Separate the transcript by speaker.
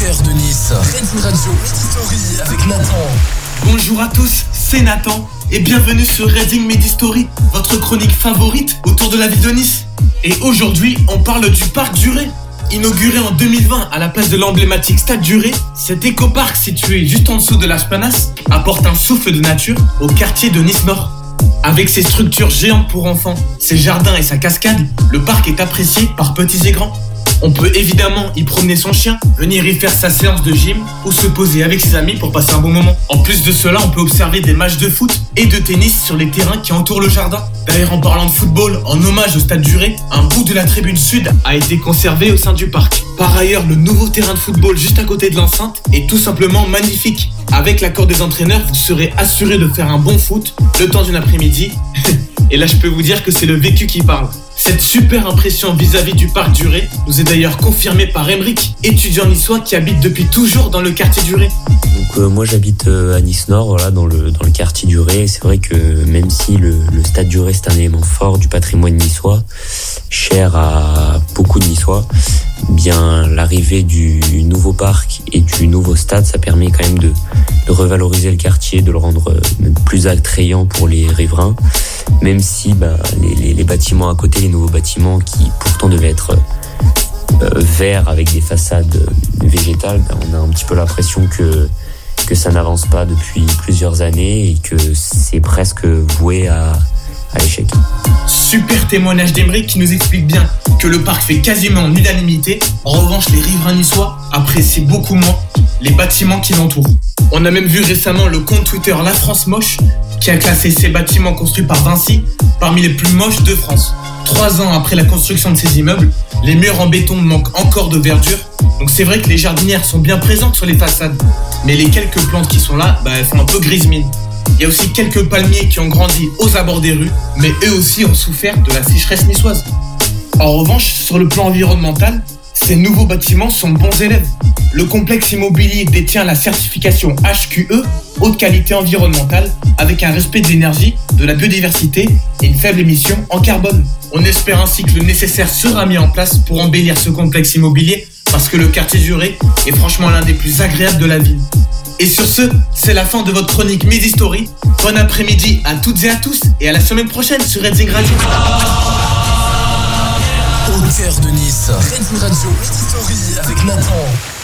Speaker 1: Redding Midi.
Speaker 2: Bonjour à tous, c'est Nathan et bienvenue sur Reading Medistory, votre chronique favorite autour de la ville de Nice. Et aujourd'hui, on parle du parc Duré. Inauguré en 2020 à la place de l'emblématique Stade Duré, cet éco-parc situé juste en dessous de la Spanasse apporte un souffle de nature au quartier de Nice Nord. Avec ses structures géantes pour enfants, ses jardins et sa cascade, le parc est apprécié par petits et grands. On peut évidemment y promener son chien, venir y faire sa séance de gym ou se poser avec ses amis pour passer un bon moment. En plus de cela, on peut observer des matchs de foot et de tennis sur les terrains qui entourent le jardin. D'ailleurs, en parlant de football, en hommage au stade Duré, un bout de la tribune sud a été conservé au sein du parc. Par ailleurs, le nouveau terrain de football juste à côté de l'enceinte est tout simplement magnifique. Avec l'accord des entraîneurs, vous serez assuré de faire un bon foot le temps d'une après-midi. Et là, je peux vous dire que c'est le vécu qui parle. Cette super impression vis-à-vis du parc Duré nous est d'ailleurs confirmée par Emeric, étudiant niçois qui habite depuis toujours dans le quartier Duré.
Speaker 3: Donc euh, moi j'habite euh, à Nice Nord, voilà, dans le quartier du Ré. C'est vrai que même si le, stade du Ré c'est un élément fort du patrimoine niçois, cher à beaucoup de Niçois, bien l'arrivée du nouveau parc et du nouveau stade, ça permet quand même de, de revaloriser le quartier, de le rendre euh, plus attrayant pour les riverains. Même si bah, les, bâtiments à côté, les nouveaux bâtiments qui pourtant devaient être euh, verts avec des façades végétales, bah, on a un petit peu l'impression que ça n'avance pas depuis plusieurs années et que c'est presque voué à, l'échec.
Speaker 2: Super témoignage d'Emeric qui nous explique bien que le parc fait quasiment l'unanimité. En revanche, les riverains niçois apprécient beaucoup moins les bâtiments qui l'entourent. On a même vu récemment le compte Twitter La France Moche qui a classé ces bâtiments construits par Vinci parmi les plus moches de France. Trois ans après la construction de ces immeubles, les murs en béton manquent encore de verdure. Donc c'est vrai que les jardinières sont bien présentes sur les façades. Mais les quelques plantes qui sont là, bah, elles font un peu grise mine. Il y a aussi quelques palmiers qui ont grandi aux abords des rues, mais eux aussi ont souffert de la sécheresse niçoise. En revanche, sur le plan environnemental, ces nouveaux bâtiments sont bons élèves. Le complexe immobilier détient la certification HQE, haute qualité environnementale, avec un respect de l'énergie, de la biodiversité et une faible émission en carbone. On espère ainsi que le nécessaire sera mis en place pour embellir ce complexe immobilier, parce que le quartier Juré est franchement l'un des plus agréables de la ville. Et sur ce, c'est la fin de votre chronique Midi Story. Bon après-midi à toutes et à tous, et à la semaine prochaine sur Redzing Radio.
Speaker 1: Au cœur de Nice. Redding Radio Midi avec Nathan.